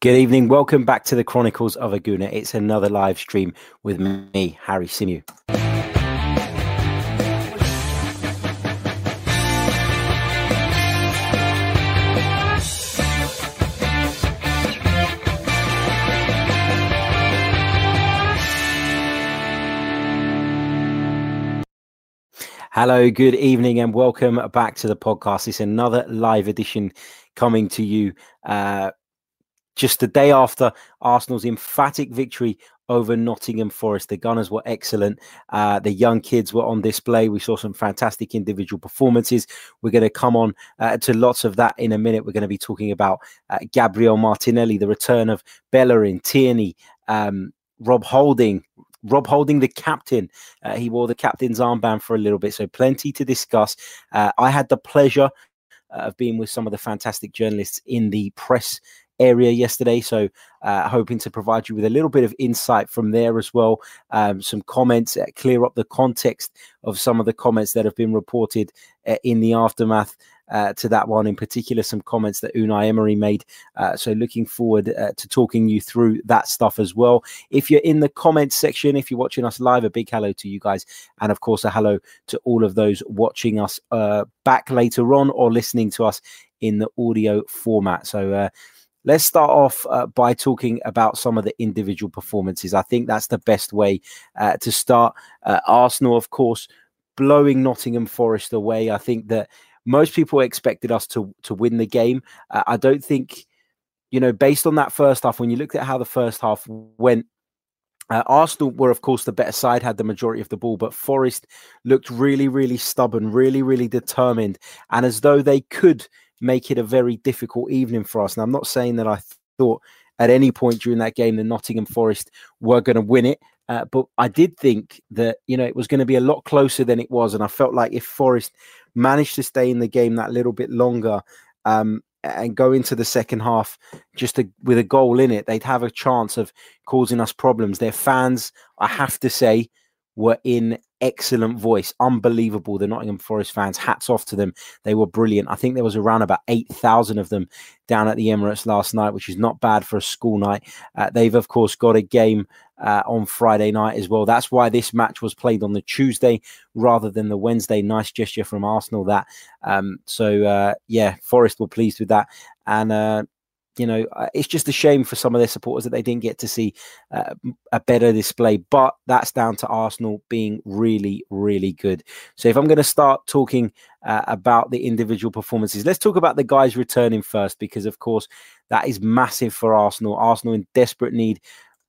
Good evening. Welcome back to the Chronicles of a Gooner. It's another live stream with me, Harry Symeou. Hello, good evening, and welcome back to the podcast. It's another live edition coming to you uh, just the day after Arsenal's emphatic victory over Nottingham Forest. The Gunners were excellent. Uh, the young kids were on display. We saw some fantastic individual performances. We're going to come on uh, to lots of that in a minute. We're going to be talking about uh, Gabriel Martinelli, the return of Bellerin, Tierney, um, Rob Holding. Rob Holding, the captain, uh, he wore the captain's armband for a little bit, so plenty to discuss. Uh, I had the pleasure uh, of being with some of the fantastic journalists in the press area yesterday. So, uh, hoping to provide you with a little bit of insight from there as well. Um, some comments, uh, clear up the context of some of the comments that have been reported uh, in the aftermath. Uh, to that one in particular, some comments that Unai Emery made. Uh, so, looking forward uh, to talking you through that stuff as well. If you're in the comments section, if you're watching us live, a big hello to you guys, and of course, a hello to all of those watching us back later on or listening to us in the audio format. So, Let's start off uh, by talking about some of the individual performances. I think that's the best way uh, to start. Uh, Arsenal, of course, blowing Nottingham Forest away. I think that most people expected us to to win the game. Uh, I don't think, you know, based on that first half, when you looked at how the first half went, uh, Arsenal were, of course, the better side, had the majority of the ball, but Forest looked really, really stubborn, really, really determined, and as though they could make it a very difficult evening for us. And I'm not saying that I thought at any point during that game the Nottingham Forest were going to win it. Uh, but I did think that you know it was going to be a lot closer than it was, and I felt like if Forest managed to stay in the game that little bit longer um, and go into the second half just to, with a goal in it, they'd have a chance of causing us problems. Their fans, I have to say, were in excellent voice. Unbelievable. The Nottingham Forest fans, hats off to them. They were brilliant. I think there was around about 8,000 of them down at the Emirates last night, which is not bad for a school night. Uh, they've, of course, got a game uh, on Friday night as well. That's why this match was played on the Tuesday rather than the Wednesday. Nice gesture from Arsenal that. Um, so, uh, yeah, Forest were pleased with that. And, uh, you know, uh, it's just a shame for some of their supporters that they didn't get to see uh, a better display. But that's down to Arsenal being really, really good. So if I'm going to start talking uh, about the individual performances, let's talk about the guys returning first, because of course that is massive for Arsenal. Arsenal in desperate need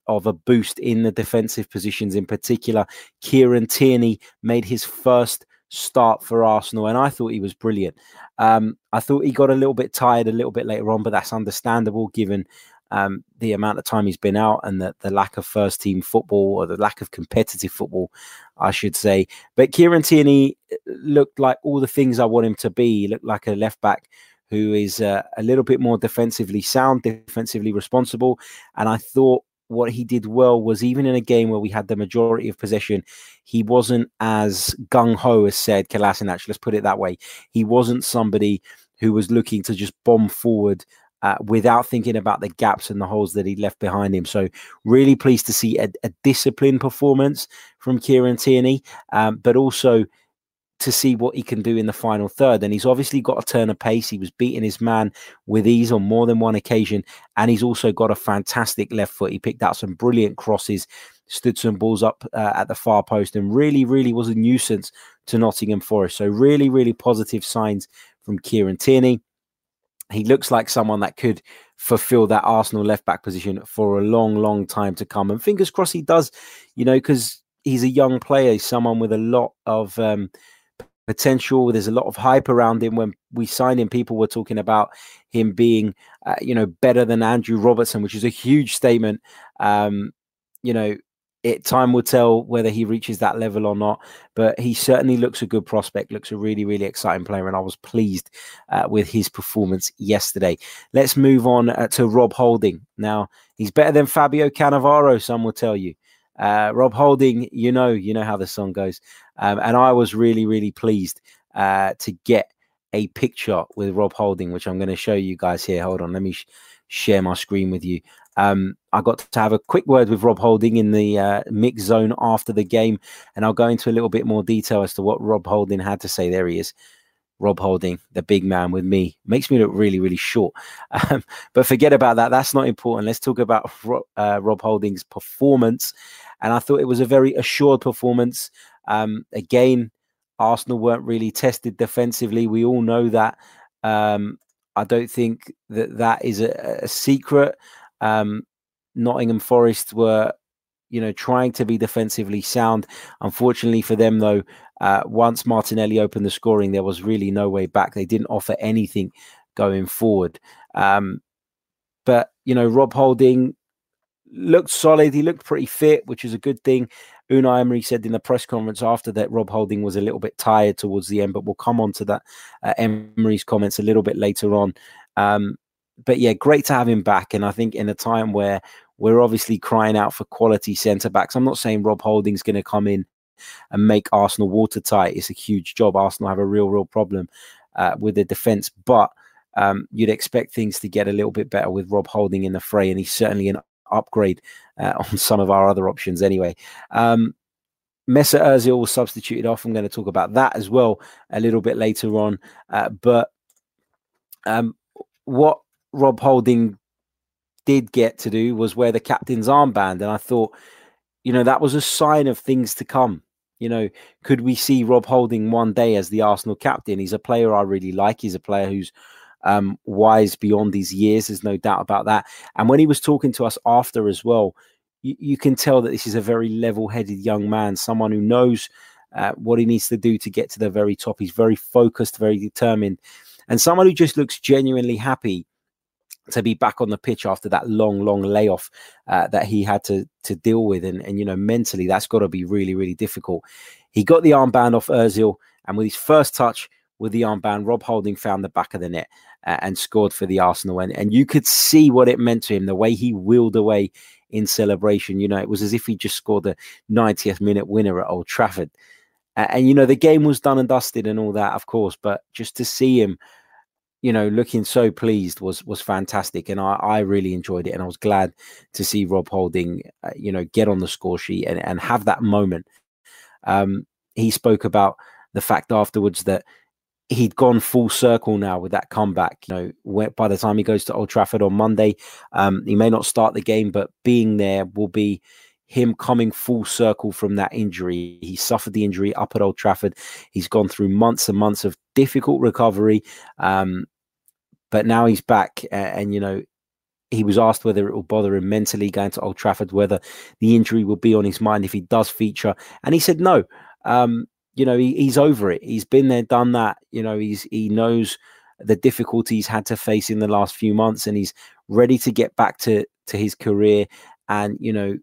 of a boost in the defensive positions, in particular. Kieran Tierney made his first start for Arsenal, and I thought he was brilliant. Um, I thought he got a little bit tired a little bit later on, but that's understandable given um, the amount of time he's been out and the, the lack of first team football or the lack of competitive football, I should say. But Kieran Tierney uh, looked like all the things I want him to be. He looked like a left back who is uh, a little bit more defensively sound, defensively responsible. And I thought what he did well was even in a game where we had the majority of possession, he wasn't as gung ho as Sead Kolasinac. Let's put it that way. He wasn't somebody who was looking to just bomb forward uh, without thinking about the gaps and the holes that he left behind him. So, really pleased to see a, a disciplined performance from Kieran Tierney, um, but also to see what he can do in the final third. And he's obviously got a turn of pace. He was beating his man with ease on more than one occasion. And he's also got a fantastic left foot. He picked out some brilliant crosses, stood some balls up uh, at the far post, and really, really was a nuisance to Nottingham Forest. So, really, really positive signs from Kieran Tierney. He looks like someone that could fulfill that Arsenal left back position for a long, long time to come. And fingers crossed he does, you know, because he's a young player, someone with a lot of. Um, potential. There's a lot of hype around him. When we signed him, people were talking about him being, uh, you know, better than Andrew Robertson, which is a huge statement. Um, you know, it time will tell whether he reaches that level or not. But he certainly looks a good prospect. Looks a really, really exciting player, and I was pleased uh, with his performance yesterday. Let's move on uh, to Rob Holding. Now he's better than Fabio Cannavaro. Some will tell you. Uh, Rob Holding, you know, you know how the song goes, um, and I was really, really pleased uh, to get a picture with Rob Holding, which I'm going to show you guys here. Hold on, let me sh- share my screen with you. Um, I got to have a quick word with Rob Holding in the uh, mix zone after the game, and I'll go into a little bit more detail as to what Rob Holding had to say. There he is. Rob Holding, the big man with me, makes me look really, really short. Um, but forget about that. That's not important. Let's talk about uh, Rob Holding's performance. And I thought it was a very assured performance. Um, again, Arsenal weren't really tested defensively. We all know that. Um, I don't think that that is a, a secret. Um, Nottingham Forest were, you know, trying to be defensively sound. Unfortunately for them, though, uh, once Martinelli opened the scoring, there was really no way back. They didn't offer anything going forward. Um, but you know, Rob Holding looked solid. He looked pretty fit, which is a good thing. Unai Emery said in the press conference after that Rob Holding was a little bit tired towards the end, but we'll come on to that uh, Emery's comments a little bit later on. Um, but yeah, great to have him back. And I think in a time where we're obviously crying out for quality centre backs, I'm not saying Rob Holding's going to come in and make Arsenal watertight. It's a huge job. Arsenal have a real, real problem uh, with the defence, but um, you'd expect things to get a little bit better with Rob Holding in the fray, and he's certainly an upgrade uh, on some of our other options anyway. Um, Mesut was substituted off. I'm going to talk about that as well a little bit later on. Uh, but um, what Rob Holding did get to do was wear the captain's armband, and I thought, you know, that was a sign of things to come. You know, could we see Rob Holding one day as the Arsenal captain? He's a player I really like. He's a player who's um, wise beyond his years. There's no doubt about that. And when he was talking to us after as well, you, you can tell that this is a very level-headed young man, someone who knows uh, what he needs to do to get to the very top. He's very focused, very determined, and someone who just looks genuinely happy to be back on the pitch after that long, long layoff uh, that he had to to deal with, and and you know mentally that's got to be really, really difficult. He got the armband off Özil, and with his first touch with the armband, Rob Holding found the back of the net uh, and scored for the Arsenal, and and you could see what it meant to him, the way he wheeled away in celebration. You know, it was as if he just scored the 90th minute winner at Old Trafford. And you know the game was done and dusted and all that, of course, but just to see him you know, looking so pleased was was fantastic, and I, I really enjoyed it, and I was glad to see Rob Holding, uh, you know, get on the score sheet and, and have that moment. Um, he spoke about the fact afterwards that he'd gone full circle now with that comeback. You know, where, by the time he goes to Old Trafford on Monday, um, he may not start the game, but being there will be him coming full circle from that injury. He suffered the injury up at Old Trafford. He's gone through months and months of difficult recovery, um, but now he's back. And, and, you know, he was asked whether it will bother him mentally going to Old Trafford, whether the injury will be on his mind if he does feature. And he said no. Um, you know, he, he's over it. He's been there, done that. You know, he's he knows the difficulties had to face in the last few months, and he's ready to get back to to his career. And you know,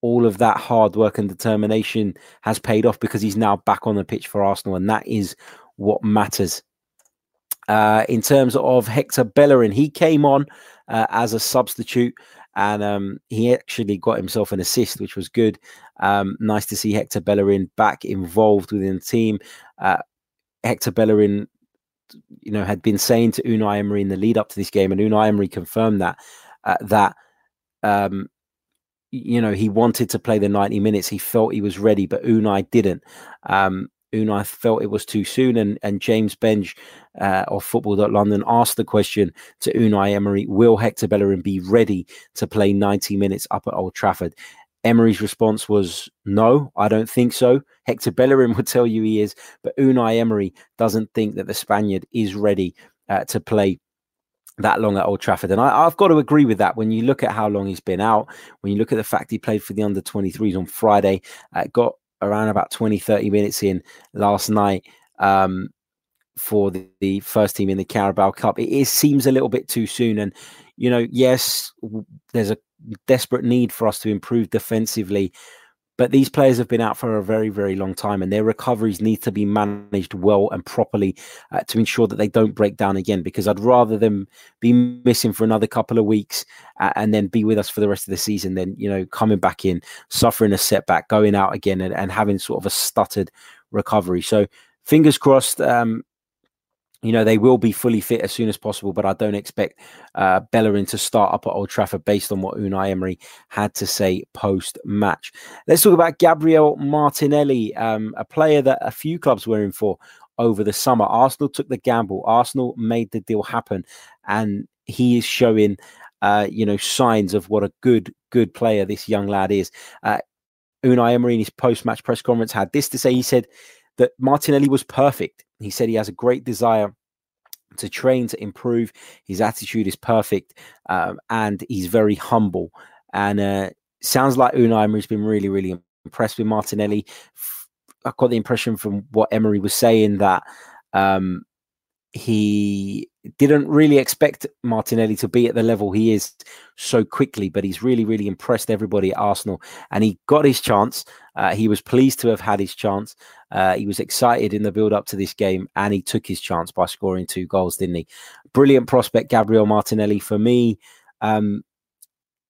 all of that hard work and determination has paid off because he's now back on the pitch for Arsenal, and that is what matters. Uh, in terms of Hector Bellerin, he came on uh, as a substitute and um, he actually got himself an assist, which was good. Um, nice to see Hector Bellerin back involved within the team. Uh, Hector Bellerin, you know, had been saying to Unai Emery in the lead up to this game, and Unai Emery confirmed that uh, that um, you know, he wanted to play the 90 minutes. He felt he was ready, but Unai didn't. Unai felt it was too soon, and, and James Benge uh, of Football.London asked the question to Unai Emery Will Hector Bellerin be ready to play 90 minutes up at Old Trafford? Emery's response was no, I don't think so. Hector Bellerin would tell you he is, but Unai Emery doesn't think that the Spaniard is ready uh, to play that long at Old Trafford. And I, have got to agree with that. When you look at how long he's been out, when you look at the fact he played for the under 23s on Friday, uh, got around about 20, 30 minutes in last night um, for the, the, first team in the Carabao Cup, it, it seems a little bit too soon. And, you know, yes, there's a desperate need for us to improve defensively. But these players have been out for a very, very long time, and their recoveries need to be managed well and properly uh, to ensure that they don't break down again. Because I'd rather them be missing for another couple of weeks uh, and then be with us for the rest of the season than you know coming back in, suffering a setback, going out again, and, and having sort of a stuttered recovery. So fingers crossed. Um, you know, they will be fully fit as soon as possible, but I don't expect uh, Bellerin to start up at Old Trafford based on what Unai Emery had to say post match. Let's talk about Gabriel Martinelli, um, a player that a few clubs were in for over the summer. Arsenal took the gamble, Arsenal made the deal happen, and he is showing. Uh, you know, signs of what a good, good player this young lad is. Uh, Unai Emery in his post-match press conference had this to say. He said that Martinelli was perfect. He said he has a great desire to train to improve. His attitude is perfect, um, and he's very humble. And uh, sounds like Unai Emery's been really, really impressed with Martinelli. I got the impression from what Emery was saying that um, he didn't really expect Martinelli to be at the level he is so quickly, but he's really, really impressed everybody at Arsenal. And he got his chance. Uh, he was pleased to have had his chance. Uh, he was excited in the build up to this game, and he took his chance by scoring two goals, didn't he? Brilliant prospect, Gabriel Martinelli. For me, um,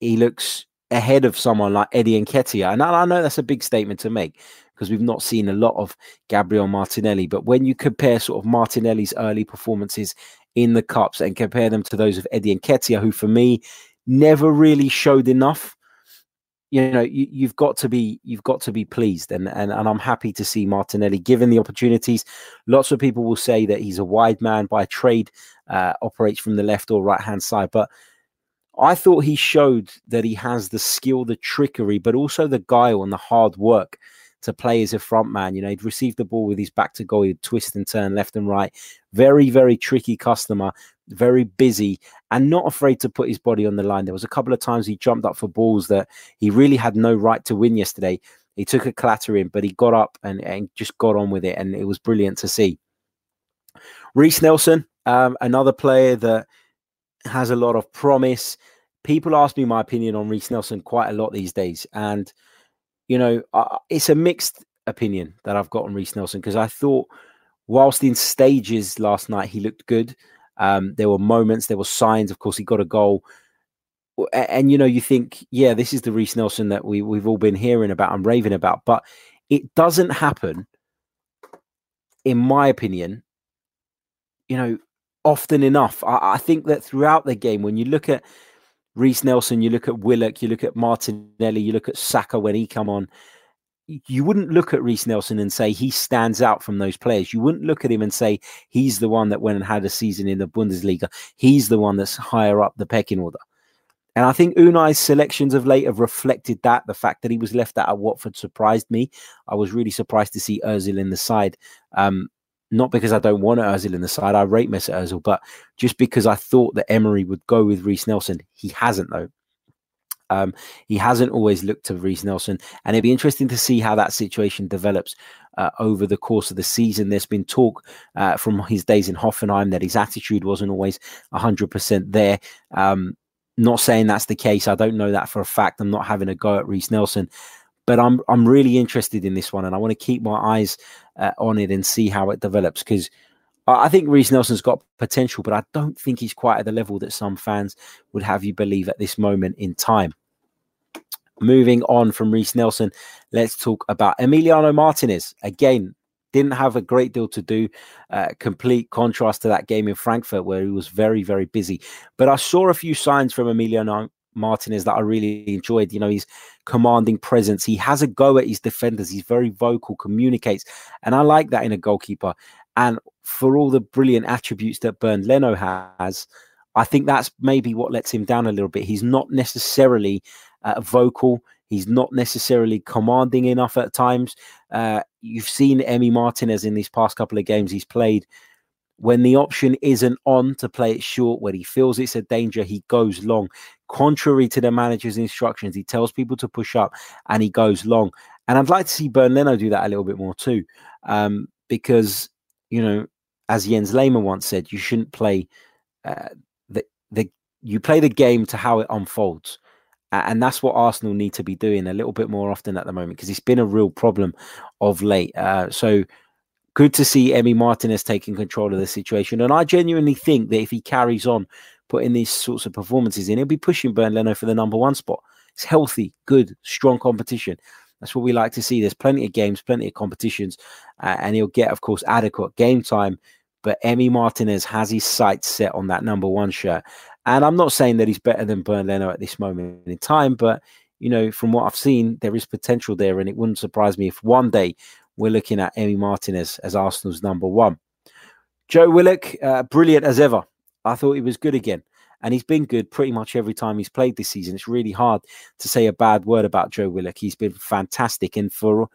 he looks ahead of someone like Eddie Nketiah. And I know that's a big statement to make because we've not seen a lot of Gabriel Martinelli. But when you compare sort of Martinelli's early performances in the cups and compare them to those of Eddie Nketiah, who for me never really showed enough. You know, you, have got to be you've got to be pleased, and, and and I'm happy to see Martinelli given the opportunities. Lots of people will say that he's a wide man by trade, uh, operates from the left or right hand side, but I thought he showed that he has the skill, the trickery, but also the guile and the hard work to play as a front man. You know, he'd received the ball with his back to goal, he'd twist and turn left and right. Very, very tricky customer, very busy, and not afraid to put his body on the line. There was a couple of times he jumped up for balls that he really had no right to win yesterday. He took a clatter in, but he got up and, and just got on with it, and it was brilliant to see. Reiss Nelson, um, another player that has a lot of promise. People ask me my opinion on Reiss Nelson quite a lot these days, and you know, uh, it's a mixed opinion that I've got on Reiss Nelson because I thought, whilst in stages last night he looked good, um, there were moments, there were signs. Of course, he got a goal, and, and you know, you think, yeah, this is the Reiss Nelson that we we've all been hearing about and raving about, but it doesn't happen, in my opinion. You know, often enough. I, I think that throughout the game, when you look at Reiss Nelson, you look at Willock, you look at Martinelli, you look at Saka when he come on. You wouldn't look at Reiss Nelson and say he stands out from those players. You wouldn't look at him and say he's the one that went and had a season in the Bundesliga. He's the one that's higher up the pecking order. And I think Unai's selections of late have reflected that. The fact that he was left out at Watford surprised me. I was really surprised to see Ozil in the side. Um, not because I don't want Ozil in the side. I rate Mesut Ozil, but just because I thought that Emery would go with Reiss Nelson. He hasn't though. Um, he hasn't always looked to Reiss Nelson, and it'd be interesting to see how that situation develops uh, over the course of the season. There's been talk uh, from his days in Hoffenheim that his attitude wasn't always 100% there. Um, not saying that's the case. I don't know that for a fact. I'm not having a go at Reiss Nelson, but I'm I'm really interested in this one, and I want to keep my eyes uh, on it and see how it develops because I think Reiss Nelson's got potential, but I don't think he's quite at the level that some fans would have you believe at this moment in time. Moving on from Reiss Nelson, let's talk about Emiliano Martinez. Again, didn't have a great deal to do. Uh, complete contrast to that game in Frankfurt where he was very, very busy. But I saw a few signs from Emiliano Martinez that I really enjoyed. You know, his commanding presence. He has a go at his defenders. He's very vocal, communicates, and I like that in a goalkeeper. And for all the brilliant attributes that Bernd Leno has, I think that's maybe what lets him down a little bit. He's not necessarily uh, vocal. He's not necessarily commanding enough at times. Uh, you've seen Emi Martinez in these past couple of games he's played when the option isn't on to play it short, when he feels it's a danger, he goes long. Contrary to the manager's instructions, he tells people to push up and he goes long. And I'd like to see Bernd Leno do that a little bit more too, um, because you know, as Jens Lehmann once said, you shouldn't play uh, the the you play the game to how it unfolds. And that's what Arsenal need to be doing a little bit more often at the moment because it's been a real problem of late. Uh, so good to see Emi Martinez taking control of the situation. And I genuinely think that if he carries on putting these sorts of performances in, he'll be pushing Bernd Leno for the number one spot. It's healthy, good, strong competition. That's what we like to see. There's plenty of games, plenty of competitions, uh, and he'll get, of course, adequate game time but Emi Martinez has his sights set on that number one shirt. And I'm not saying that he's better than Bernd Leno at this moment in time, but you know, from what I've seen, there is potential there, and it wouldn't surprise me if one day we're looking at Emi Martinez as Arsenal's number one. Joe Willock, uh, brilliant as ever. I thought he was good again, and he's been good pretty much every time he's played this season. It's really hard to say a bad word about Joe Willock. He's been fantastic, and for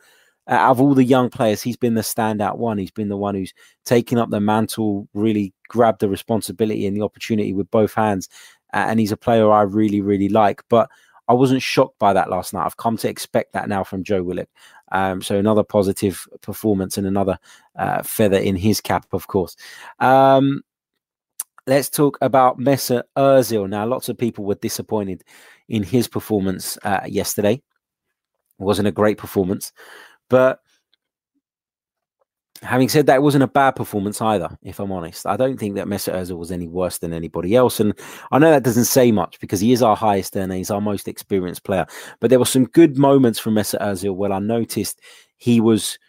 out of all the young players, he's been the standout one. He's been the one who's taken up the mantle, really grabbed the responsibility and the opportunity with both hands. And he's a player I really, really like. But I wasn't shocked by that last night. I've come to expect that now from Joe Willock. Um, so another positive performance and another uh, feather in his cap, of course. Um, let's talk about Mesut Ozil. Now, lots of people were disappointed in his performance uh, yesterday. It wasn't a great performance. But having said that, it wasn't a bad performance either, if I'm honest. I don't think that Mesut Ozil was any worse than anybody else. And I know that doesn't say much because he is our highest earner, he's our most experienced player. But there were some good moments from Mesut Ozil where I noticed he was,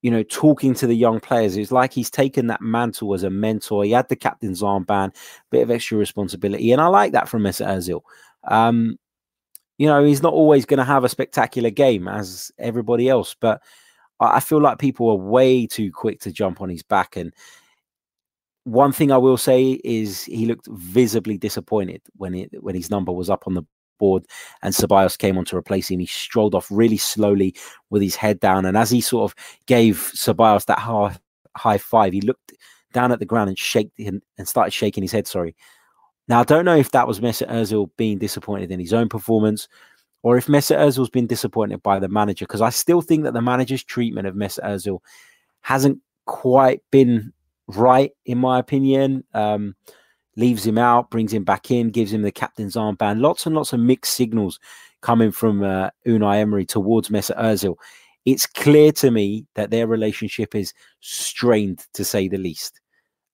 you know, talking to the young players. It's like he's taken that mantle as a mentor. He had the captain's armband, a bit of extra responsibility. And I like that from Mesut Ozil. Um, you know, he's not always going to have a spectacular game as everybody else, but I feel like people are way too quick to jump on his back. And one thing I will say is he looked visibly disappointed when it when his number was up on the board and Ceballos came on to replace him. He strolled off really slowly with his head down, and as he sort of gave Ceballos that high, high five, he looked down at the ground and shake and started shaking his head. Sorry, now, I don't know if that was Mesut Ozil being disappointed in his own performance or if Mesut Ozil's been disappointed by the manager, because I still think that the manager's treatment of Mesut Ozil hasn't quite been right, in my opinion. Um, leaves him out, brings him back in, gives him the captain's armband. Lots and lots of mixed signals coming from uh, Unai Emery towards Mesut Ozil. It's clear to me that their relationship is strained, to say the least.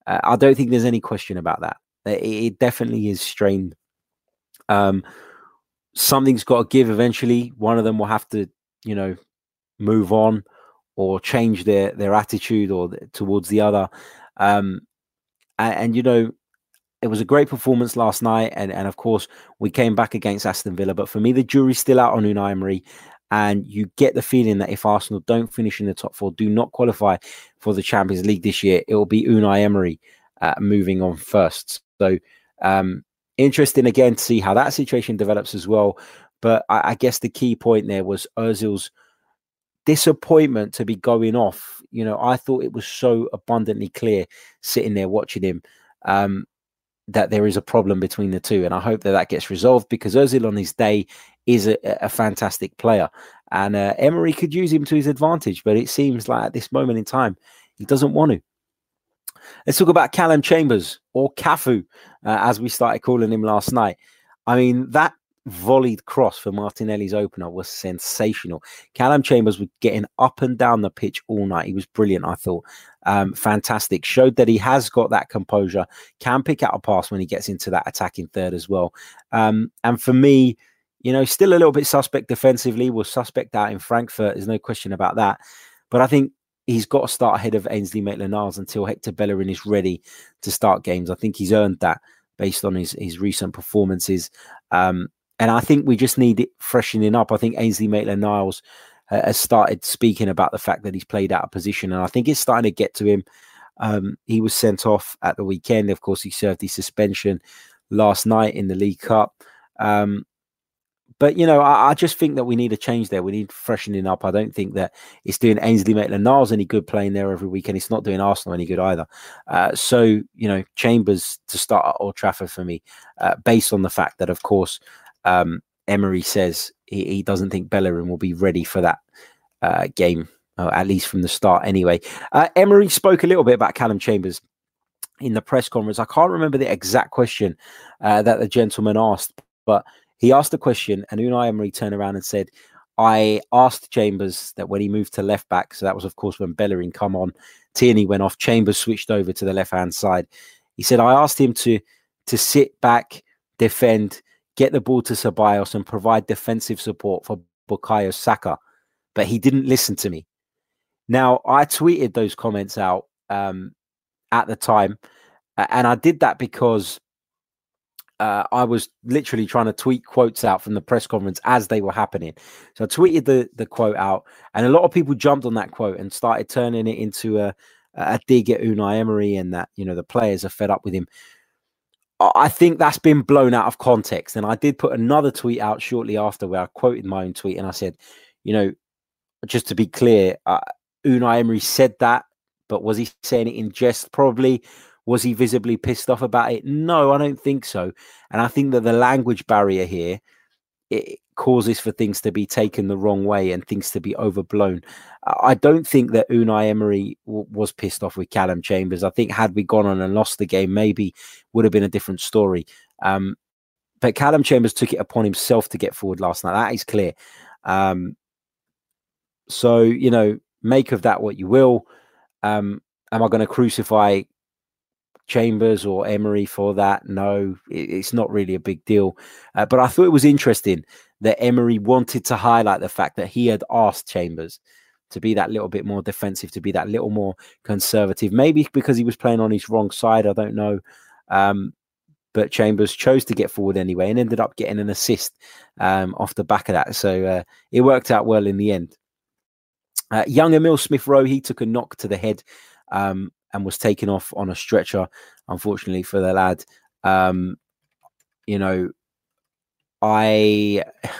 Uh, I don't think there's any question about that. It, it definitely is strained. Um, something's got to give eventually. One of them will have to, you know, move on or change their their attitude or towards the other. Um, and, and, you know, it was a great performance last night, and and of course we came back against Aston Villa. But for me, the jury's still out on Unai Emery, and you get the feeling that if Arsenal don't finish in the top four, do not qualify for the Champions League this year, it will be Unai Emery uh, moving on first. So um, interesting again to see how that situation develops as well. But I, I guess the key point there was Ozil's disappointment to be going off. You know, I thought it was so abundantly clear sitting there watching him um, that there is a problem between the two, and I hope that that gets resolved because Ozil on his day is a, a fantastic player, and uh, Emery could use him to his advantage. But it seems like at this moment in time, he doesn't want to. Let's talk about Callum Chambers or Cafu, uh, as we started calling him last night. I mean, that volleyed cross for Martinelli's opener was sensational. Callum Chambers was getting up and down the pitch all night. He was brilliant, I thought. Um, fantastic. Showed that he has got that composure, can pick out a pass when he gets into that attacking third as well. Um, and for me, you know, still a little bit suspect defensively. Was suspect out in Frankfurt. There's no question about that. But I think he's got to start ahead of Ainsley Maitland-Niles until Hector Bellerin is ready to start games. I think he's earned that based on his his recent performances. Um, and I think we just need it freshening up. I think Ainsley Maitland-Niles uh, has started speaking about the fact that he's played out of position, and I think it's starting to get to him. Um, he was sent off at the weekend. Of course, he served his suspension last night in the League Cup. Um, but you know, I, I, just think that we need a change there. We need freshening up. I don't think that it's doing Ainsley Maitland-Niles any good playing there every week, and it's not doing Arsenal any good either. Uh, so you know, Chambers to start at Old Trafford for me, uh, based on the fact that, of course, um, Emery says he, he, doesn't think Bellerin will be ready for that uh, game, at least from the start. Anyway, uh, Emery spoke a little bit about Callum Chambers in the press conference. I can't remember the exact question uh, that the gentleman asked, but he asked a question, and Unai Emery turned around and said, I asked Chambers that when he moved to left back, so that was, of course, when Bellerin come on, Tierney went off, Chambers switched over to the left hand side. He said, I asked him to to sit back, defend, get the ball to Ceballos, and provide defensive support for Bukayo Saka, but he didn't listen to me. Now, I tweeted those comments out um, at the time, and I did that because uh, I was literally trying to tweet quotes out from the press conference as they were happening. So I tweeted the the quote out, and a lot of people jumped on that quote and started turning it into a a dig at Unai Emery and that you know the players are fed up with him. I think that's been blown out of context. And I did put another tweet out shortly after where I quoted my own tweet and I said, you know, just to be clear, uh, Unai Emery said that, but was he saying it in jest? Probably. Was he visibly pissed off about it? No, I don't think so. And I think that the language barrier here it causes for things to be taken the wrong way and things to be overblown. I don't think that Unai Emery w- was pissed off with Callum Chambers. I think had we gone on and lost the game, maybe would have been a different story. Um, but Callum Chambers took it upon himself to get forward last night. That is clear. Um, so you know, make of that what you will. Um, am I going to crucify Chambers or Emery for that. No, it's not really a big deal. Uh, but I thought it was interesting that Emery wanted to highlight the fact that he had asked Chambers to be that little bit more defensive, to be that little more conservative. Maybe because he was playing on his wrong side. I don't know. Um, but Chambers chose to get forward anyway and ended up getting an assist um, off the back of that. So uh, it worked out well in the end. Uh, young Emil Smith Rowe, he took a knock to the head. Um, and was taken off on a stretcher, unfortunately for the lad. Um, you know, I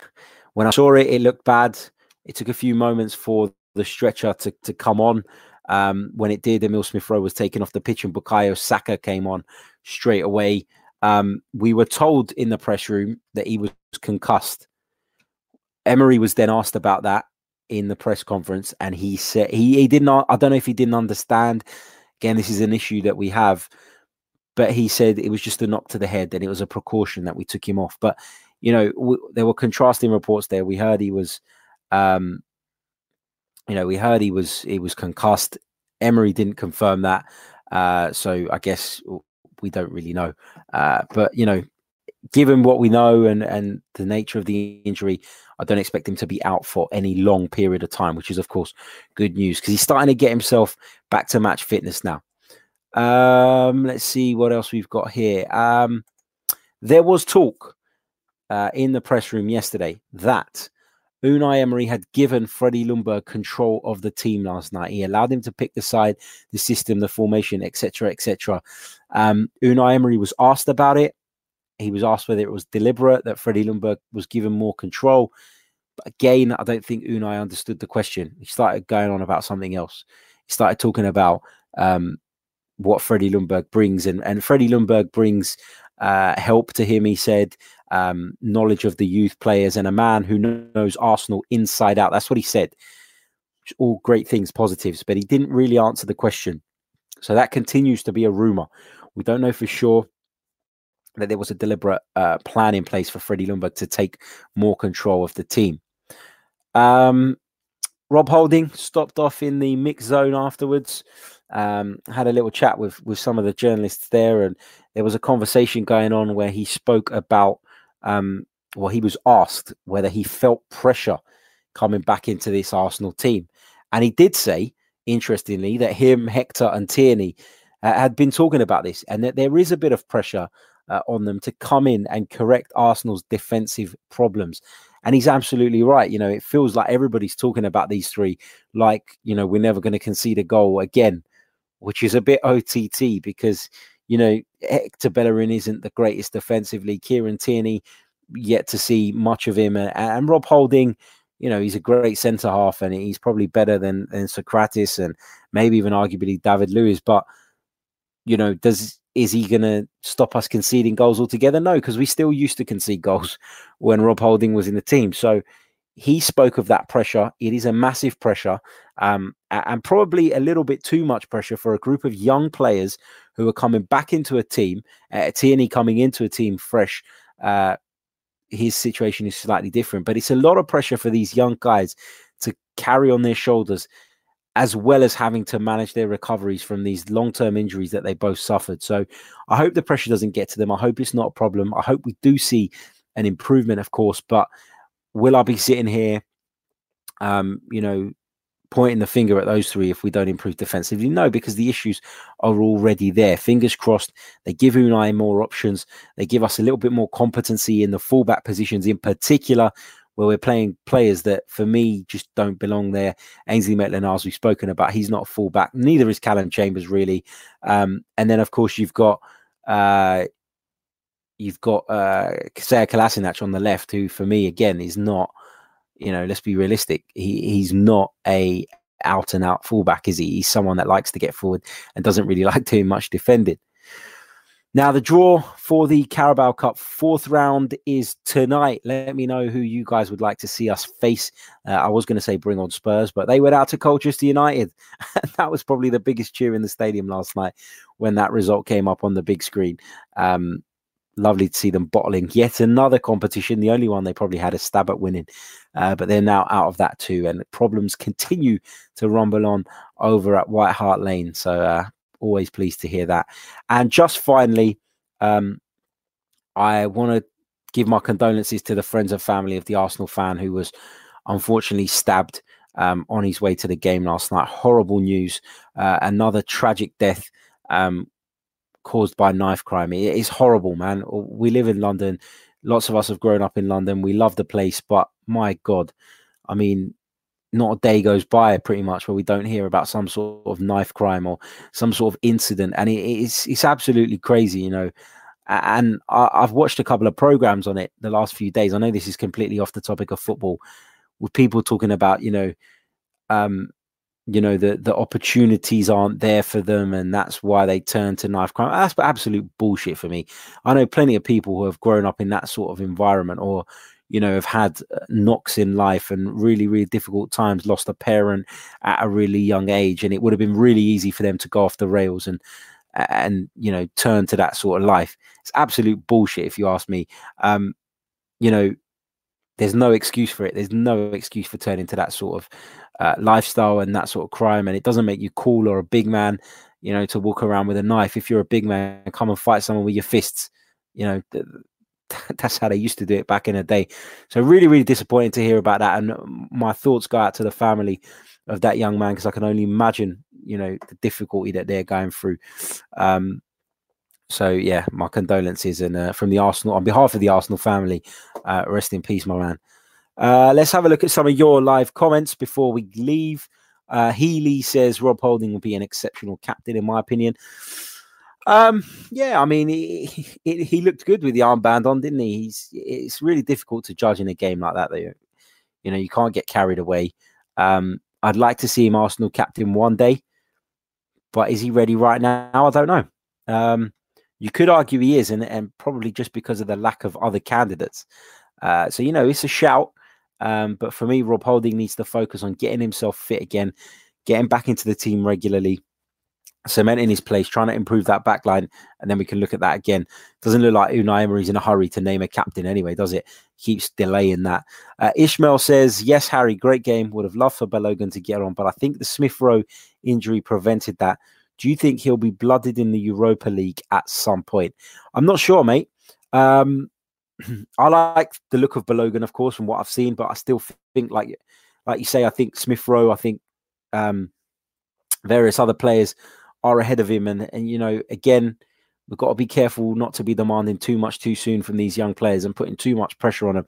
when I saw it, it looked bad. It took a few moments for the stretcher to, to come on. Um, when it did, Emil Smith Rowe was taken off the pitch and Bukayo Saka came on straight away. Um, we were told in the press room that he was concussed. Emery was then asked about that in the press conference, and he said he, he did not. I don't know if he didn't understand Again, this is an issue that we have. But he said it was just a knock to the head and it was a precaution that we took him off. But, you know, w- there were contrasting reports there. We heard he was, um, you know, we heard he was he was concussed. Emery didn't confirm that. Uh, so I guess we don't really know. Uh, but, you know, given what we know and and the nature of the injury, I don't expect him to be out for any long period of time, which is of course good news because he's starting to get himself back to match fitness now. Um, let's see what else we've got here. Um, there was talk uh, in the press room yesterday that Unai Emery had given Freddie Ljungberg control of the team last night. He allowed him to pick the side, the system, the formation, etc., etc. Um, Unai Emery was asked about it. He was asked whether it was deliberate that Freddie Ljungberg was given more control. But again, I don't think Unai understood the question. He started going on about something else. He started talking about um, what Freddie Ljungberg brings, and, and Freddie Ljungberg brings uh, help to him. He said um, knowledge of the youth players and a man who knows Arsenal inside out. That's what he said. All great things, positives, but he didn't really answer the question. So that continues to be a rumor. We don't know for sure that there was a deliberate uh, plan in place for Freddie Ljungberg to take more control of the team. Um, Rob Holding stopped off in the mix zone afterwards. Um, had a little chat with with some of the journalists there, and there was a conversation going on where he spoke about. Um, well, he was asked whether he felt pressure coming back into this Arsenal team, and he did say, interestingly, that him, Hector, and Tierney uh, had been talking about this, and that there is a bit of pressure uh, on them to come in and correct Arsenal's defensive problems. And he's absolutely right. You know, it feels like everybody's talking about these three like, you know, we're never going to concede a goal again, which is a bit OTT because, you know, Hector Bellerin isn't the greatest defensively. Kieran Tierney, yet to see much of him. And, and Rob Holding, you know, he's a great centre half and he's probably better than, than Sokratis and maybe even arguably David Luiz. But, you know, does is he going to stop us conceding goals altogether? No, because we still used to concede goals when Rob Holding was in the team. So he spoke of that pressure. It is a massive pressure um, and probably a little bit too much pressure for a group of young players who are coming back into a team. Uh, Tierney coming into a team fresh. Uh, his situation is slightly different, but it's a lot of pressure for these young guys to carry on their shoulders as well as having to manage their recoveries from these long term injuries that they both suffered. So I hope the pressure doesn't get to them. I hope it's not a problem. I hope we do see an improvement, of course, but will I be sitting here, um, you know, pointing the finger at those three if we don't improve defensively. No, because the issues are already there. Fingers crossed, they give Unai more options. They give us a little bit more competency in the fullback positions, in particular, where we're playing players that, for me, just don't belong there. Ainsley Maitland-Niles, we've spoken about, he's not a fullback. Neither is Callum Chambers, really. Um, and then, of course, you've got. Uh, you've got uh Kolasinac on the left, who for me again is not you know, let's be realistic. He he's not a out and out fullback, is he? He's someone that likes to get forward and doesn't really like doing much defending. Now, the draw for the Carabao Cup fourth round is tonight. Let me know who you guys would like to see us face. Uh, I was going to say bring on Spurs, but they went out to Colchester United. that was probably the biggest cheer in the stadium last night when that result came up on the big screen. Um, lovely to see them bottling yet another competition, the only one they probably had a stab at winning. Uh, but they're now out of that too, and problems continue to rumble on over at White Hart Lane. So, uh, always pleased to hear that. And just finally, um, I want to give my condolences to the friends and family of the Arsenal fan who was unfortunately stabbed um, on his way to the game last night. Horrible news. Uh, another tragic death. Um, caused by knife crime. It is horrible, man. We live in London. Lots of us have grown up in London. We love the place, but my God, I mean, not a day goes by pretty much where we don't hear about some sort of knife crime or some sort of incident, and it, it's it's absolutely crazy, you know. And I, I've watched a couple of programs on it the last few days. I know this is completely off the topic of football, with people talking about, you know, um, you know the the opportunities aren't there for them and that's why they turn to knife crime that's absolute bullshit for me i know plenty of people who have grown up in that sort of environment or you know have had uh, knocks in life and really really difficult times lost a parent at a really young age and it would have been really easy for them to go off the rails and and you know turn to that sort of life it's absolute bullshit if you ask me um you know there's no excuse for it there's no excuse for turning to that sort of uh, lifestyle and that sort of crime. And it doesn't make you cool or a big man, you know, to walk around with a knife. If you're a big man, come and fight someone with your fists. You know, th- that's how they used to do it back in the day. So really, really disappointing to hear about that. And my thoughts go out to the family of that young man because I can only imagine, you know, the difficulty that they're going through. Um, so yeah, my condolences and uh, from the Arsenal on behalf of the Arsenal family, uh, rest in peace, my man. Uh, let's have a look at some of your live comments before we leave. Uh, Healy says Rob Holding will be an exceptional captain, in my opinion. Um, yeah, I mean, he, he, he, looked good with the armband on, didn't he? He's, it's really difficult to judge in a game like that, though. You know, you can't get carried away. Um, I'd like to see him Arsenal captain one day, but is he ready right now? I don't know. Um, you could argue he is, and, and probably just because of the lack of other candidates. Uh, so, you know, it's a shout. Um, but for me, Rob Holding needs to focus on getting himself fit again, getting back into the team regularly, cementing his place, trying to improve that back line, and then we can look at that again. Doesn't look like Unai Emery's in a hurry to name a captain anyway, does it? Keeps delaying that. Uh, Ishmael says, Yes, Harry, great game. Would have loved for Balogun to get on, but I think the Smith Rowe injury prevented that. Do you think he'll be blooded in the Europa League at some point? I'm not sure, mate. Um, I like the look of Balogun, of course, from what I've seen, but I still think, like, like you say, I think Smith Rowe, I think um, various other players are ahead of him, and and you know, again, we've got to be careful not to be demanding too much too soon from these young players and putting too much pressure on them.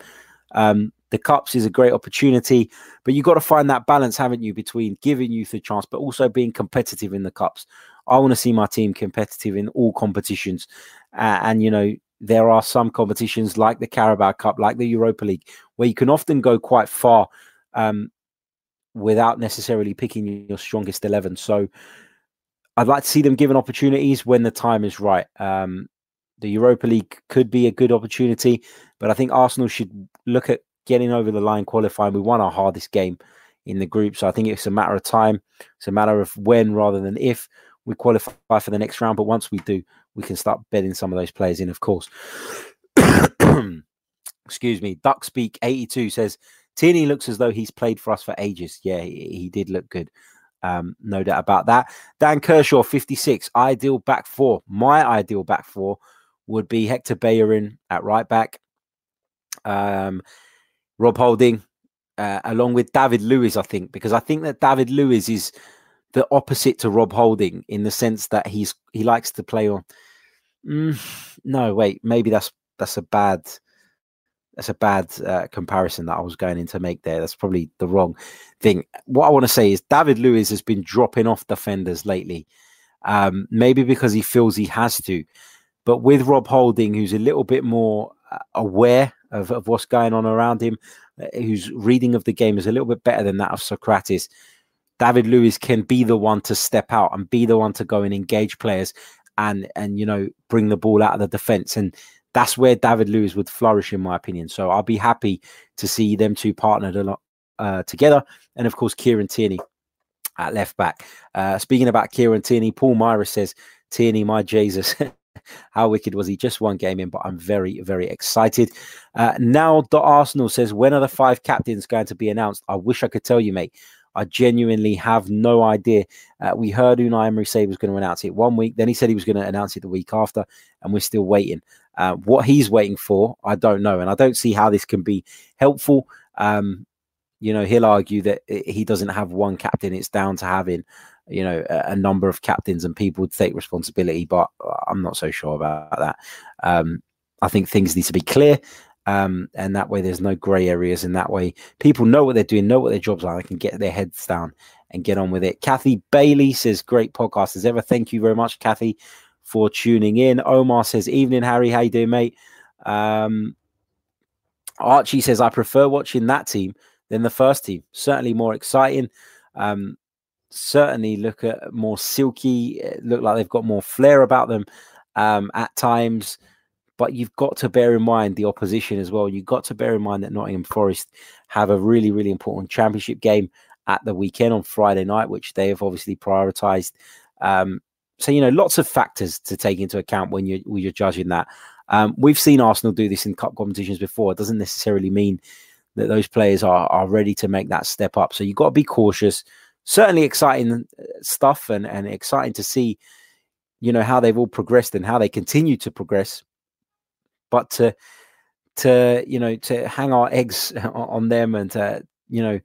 Um, the cups is a great opportunity, but you've got to find that balance, haven't you, between giving youth a chance, but also being competitive in the cups. I want to see my team competitive in all competitions, uh, and you know, there are some competitions like the Carabao Cup, like the Europa League, where you can often go quite far um, without necessarily picking your strongest 11. So I'd like to see them given opportunities when the time is right. Um, the Europa League could be a good opportunity, but I think Arsenal should look at getting over the line qualifying. We won our hardest game in the group, so I think it's a matter of time. It's a matter of when rather than if we qualify for the next round. But once we do, we can start betting some of those players in, of course. Excuse me. Duckspeak82 says Tierney looks as though he's played for us for ages. Yeah, he, he did look good. Um, no doubt about that. Dan Kershaw, 56. Ideal back four. My ideal back four would be Hector Bellerin at right back. Um, Rob Holding uh, along with David Luiz, I think, because I think that David Luiz is the opposite to Rob Holding in the sense that he's he likes to play on. Mm, no, wait, maybe that's that's a bad that's a bad uh, comparison that I was going in to make there. That's probably the wrong thing. What I want to say is David Luiz has been dropping off defenders lately, um, maybe because he feels he has to. But with Rob Holding, who's a little bit more uh, aware of, of what's going on around him, uh, whose reading of the game is a little bit better than that of Sokratis, David Luiz can be the one to step out and be the one to go and engage players and and you know bring the ball out of the defense and that's where David Luiz would flourish in my opinion. So I'll be happy to see them two partnered a lot uh, together and of course Kieran Tierney at left back. Uh, speaking about Kieran Tierney, Paul Myra says Tierney, my Jesus. How wicked was he? Just one game in, but I'm very, very excited. Uh, now, the Arsenal says, when are the five captains going to be announced? I wish I could tell you, mate. I genuinely have no idea. Uh, we heard Unai Emery say he was going to announce it one week. Then he said he was going to announce it the week after, and we're still waiting. Uh, what he's waiting for, I don't know. And I don't see how this can be helpful. Um, you know, he'll argue that he doesn't have one captain. It's down to having, you know, a, a number of captains and people to take responsibility. But I'm not so sure about that. Um, I think things need to be clear. Um, and that way there's no gray areas. And that way people know what they're doing, know what their jobs are. They can get their heads down and get on with it. Kathy Bailey says, great podcast as ever. Thank you very much, Kathy, for tuning in. Omar says, evening, Harry. How you doing, mate? Um, Archie says, I prefer watching that team than the first team. Certainly more exciting. Um, certainly look at more silky, look like they've got more flair about them um, at times. But you've got to bear in mind the opposition as well. You've got to bear in mind that Nottingham Forest have a really, really important championship game at the weekend on Friday night, which they have obviously prioritised. Um, so you know, lots of factors to take into account when you when you're judging that. Um, we've seen Arsenal do this in cup competitions before. It doesn't necessarily mean that those players are are ready to make that step up. So you've got to be cautious. Certainly exciting uh, stuff and and exciting to see, you know, how they've all progressed and how they continue to progress but to to you know to hang our eggs on them and to you know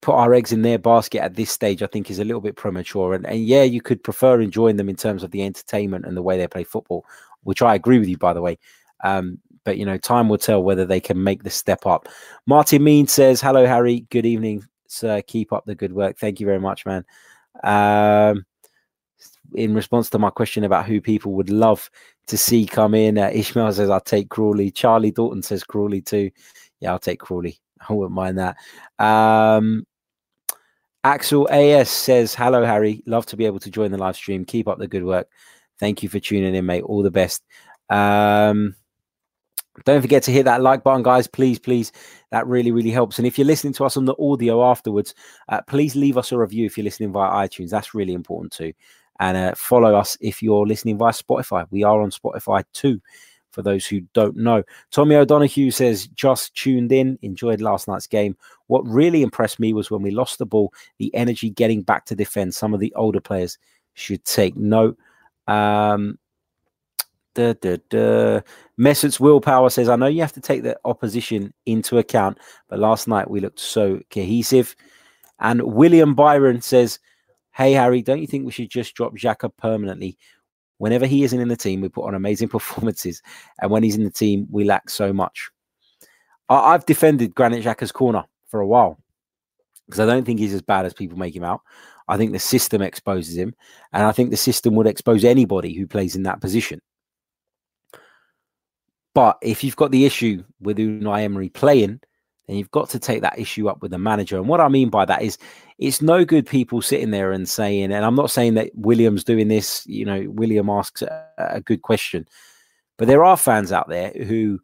put our eggs in their basket at this stage, I think is a little bit premature. And, and yeah, you could prefer enjoying them in terms of the entertainment and the way they play football, which I agree with you, by the way. Um, but you know, time will tell whether they can make the step up. Martin Mean says, "Hello, Harry. Good evening, sir. Keep up the good work. Thank you very much, man." Um, in response to my question about who people would love to see come in. Uh, Ishmael says, I'll take Crawley. Charlie Dalton says Crawley too. Yeah, I'll take Crawley. I wouldn't mind that. Um, Axel AS says, Hello, Harry. Love to be able to join the live stream. Keep up the good work. Thank you for tuning in, mate. All the best. Um, don't forget to hit that like button, guys. Please, please. That really, really helps. And if you're listening to us on the audio afterwards, uh, please leave us a review if you're listening via iTunes. That's really important too and uh, follow us if you're listening via Spotify. We are on Spotify too, for those who don't know. Tommy O'Donoghue says, just tuned in, enjoyed last night's game. What really impressed me was when we lost the ball, the energy getting back to defend. Some of the older players should take note. Um, Duh, duh, duh. Willpower says, I know you have to take the opposition into account, but last night we looked so cohesive. And William Byron says, Hey, Harry, don't you think we should just drop Xhaka permanently? Whenever he isn't in the team, we put on amazing performances. And when he's in the team, we lack so much. I- have defended Granit Xhaka's corner for a while because I don't think he's as bad as people make him out. I think the system exposes him, and I think the system would expose anybody who plays in that position. But if you've got the issue with Unai Emery playing, then you've got to take that issue up with the manager. And what I mean by that is it's no good people sitting there and saying, and I'm not saying that William's doing this, you know, William asks a, a good question, but there are fans out there who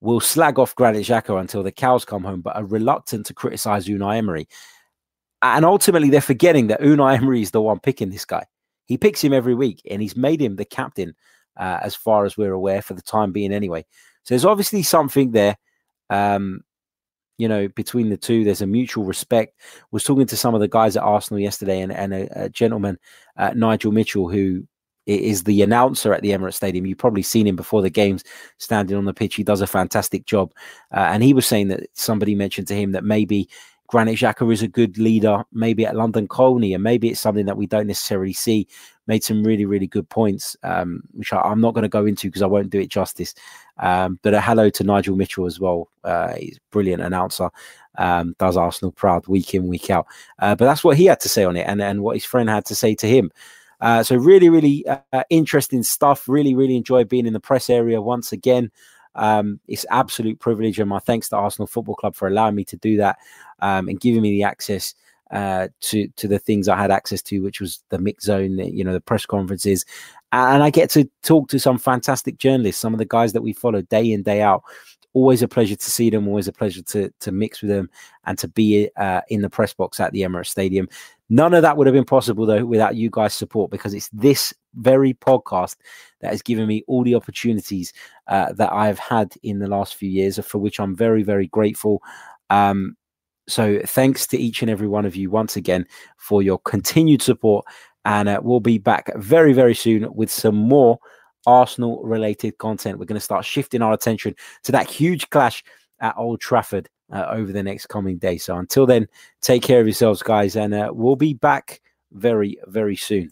will slag off Granit Xhaka until the cows come home, but are reluctant to criticize Unai Emery. And ultimately, they're forgetting that Unai Emery is the one picking this guy. He picks him every week, and he's made him the captain, uh, as far as we're aware, for the time being, anyway. So there's obviously something there. Um, you know, between the two, there's a mutual respect. Was talking to some of the guys at Arsenal yesterday, and, and a, a gentleman, uh, Nigel Mitchell, who is the announcer at the Emirates Stadium. You've probably seen him before the games, standing on the pitch. He does a fantastic job, uh, and he was saying that somebody mentioned to him that maybe Granit Xhaka is a good leader, maybe at London Colney, and maybe it's something that we don't necessarily see. Made some really, really good points, um, which I, am not going to go into because I won't do it justice. Um, but a hello to Nigel Mitchell as well. Uh, he's a brilliant announcer, um, does Arsenal proud week in, week out. Uh, but that's what he had to say on it and, and what his friend had to say to him. Uh, so, really, really uh, interesting stuff. Really, really enjoyed being in the press area once again. Um, it's absolute privilege, and my thanks to Arsenal Football Club for allowing me to do that um, and giving me the access uh, to to the things I had access to, which was the mix zone, you know, the press conferences, and I get to talk to some fantastic journalists, some of the guys that we follow day in day out. Always a pleasure to see them. Always a pleasure to to mix with them and to be uh, in the press box at the Emirates Stadium. None of that would have been possible though without you guys' support because it's this very podcast that has given me all the opportunities uh, that I've had in the last few years, for which I'm very, very grateful. Um, so thanks to each and every one of you once again for your continued support. And uh, we'll be back very, very soon with some more Arsenal related content. We're going to start shifting our attention to that huge clash at Old Trafford uh, over the next coming day. So until then, take care of yourselves, guys, and uh, we'll be back very, very soon.